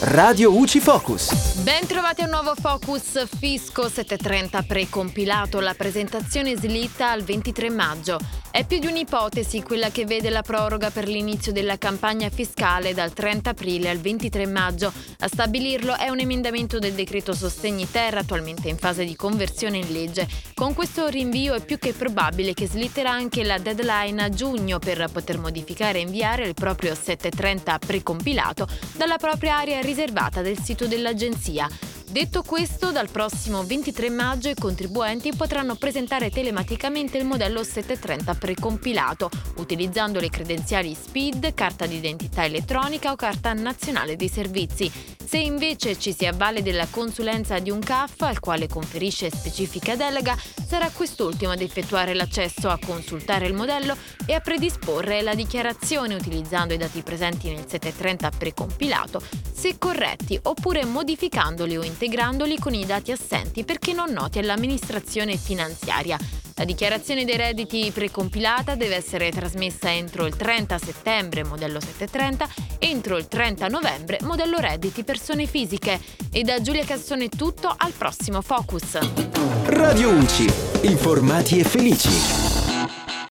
Radio UCI Focus. Ben trovati a un nuovo Focus Fisco 730 precompilato. La presentazione slitta al 23 maggio. È più di un'ipotesi quella che vede la proroga per l'inizio della campagna fiscale dal 30 aprile al 23 maggio. A stabilirlo è un emendamento del decreto Sostegni Terra attualmente in fase di conversione in legge. Con questo rinvio è più che probabile che slitterà anche la deadline a giugno per poter modificare e inviare il proprio 730 precompilato dalla propria area riservata del sito dell'agenzia. Detto questo, dal prossimo 23 maggio i contribuenti potranno presentare telematicamente il modello 730 precompilato, utilizzando le credenziali SPID, carta d'identità elettronica o carta nazionale dei servizi. Se invece ci si avvale della consulenza di un CAF al quale conferisce specifica delega, sarà quest'ultimo ad effettuare l'accesso a consultare il modello e a predisporre la dichiarazione utilizzando i dati presenti nel 730 precompilato, se corretti, oppure modificandoli o integrandoli con i dati assenti perché non noti all'amministrazione finanziaria. La dichiarazione dei redditi precompilata deve essere trasmessa entro il 30 settembre modello 730 entro il 30 novembre modello redditi persone fisiche. E da Giulia Cassone tutto, al prossimo Focus. Radio UCI. Informati e felici.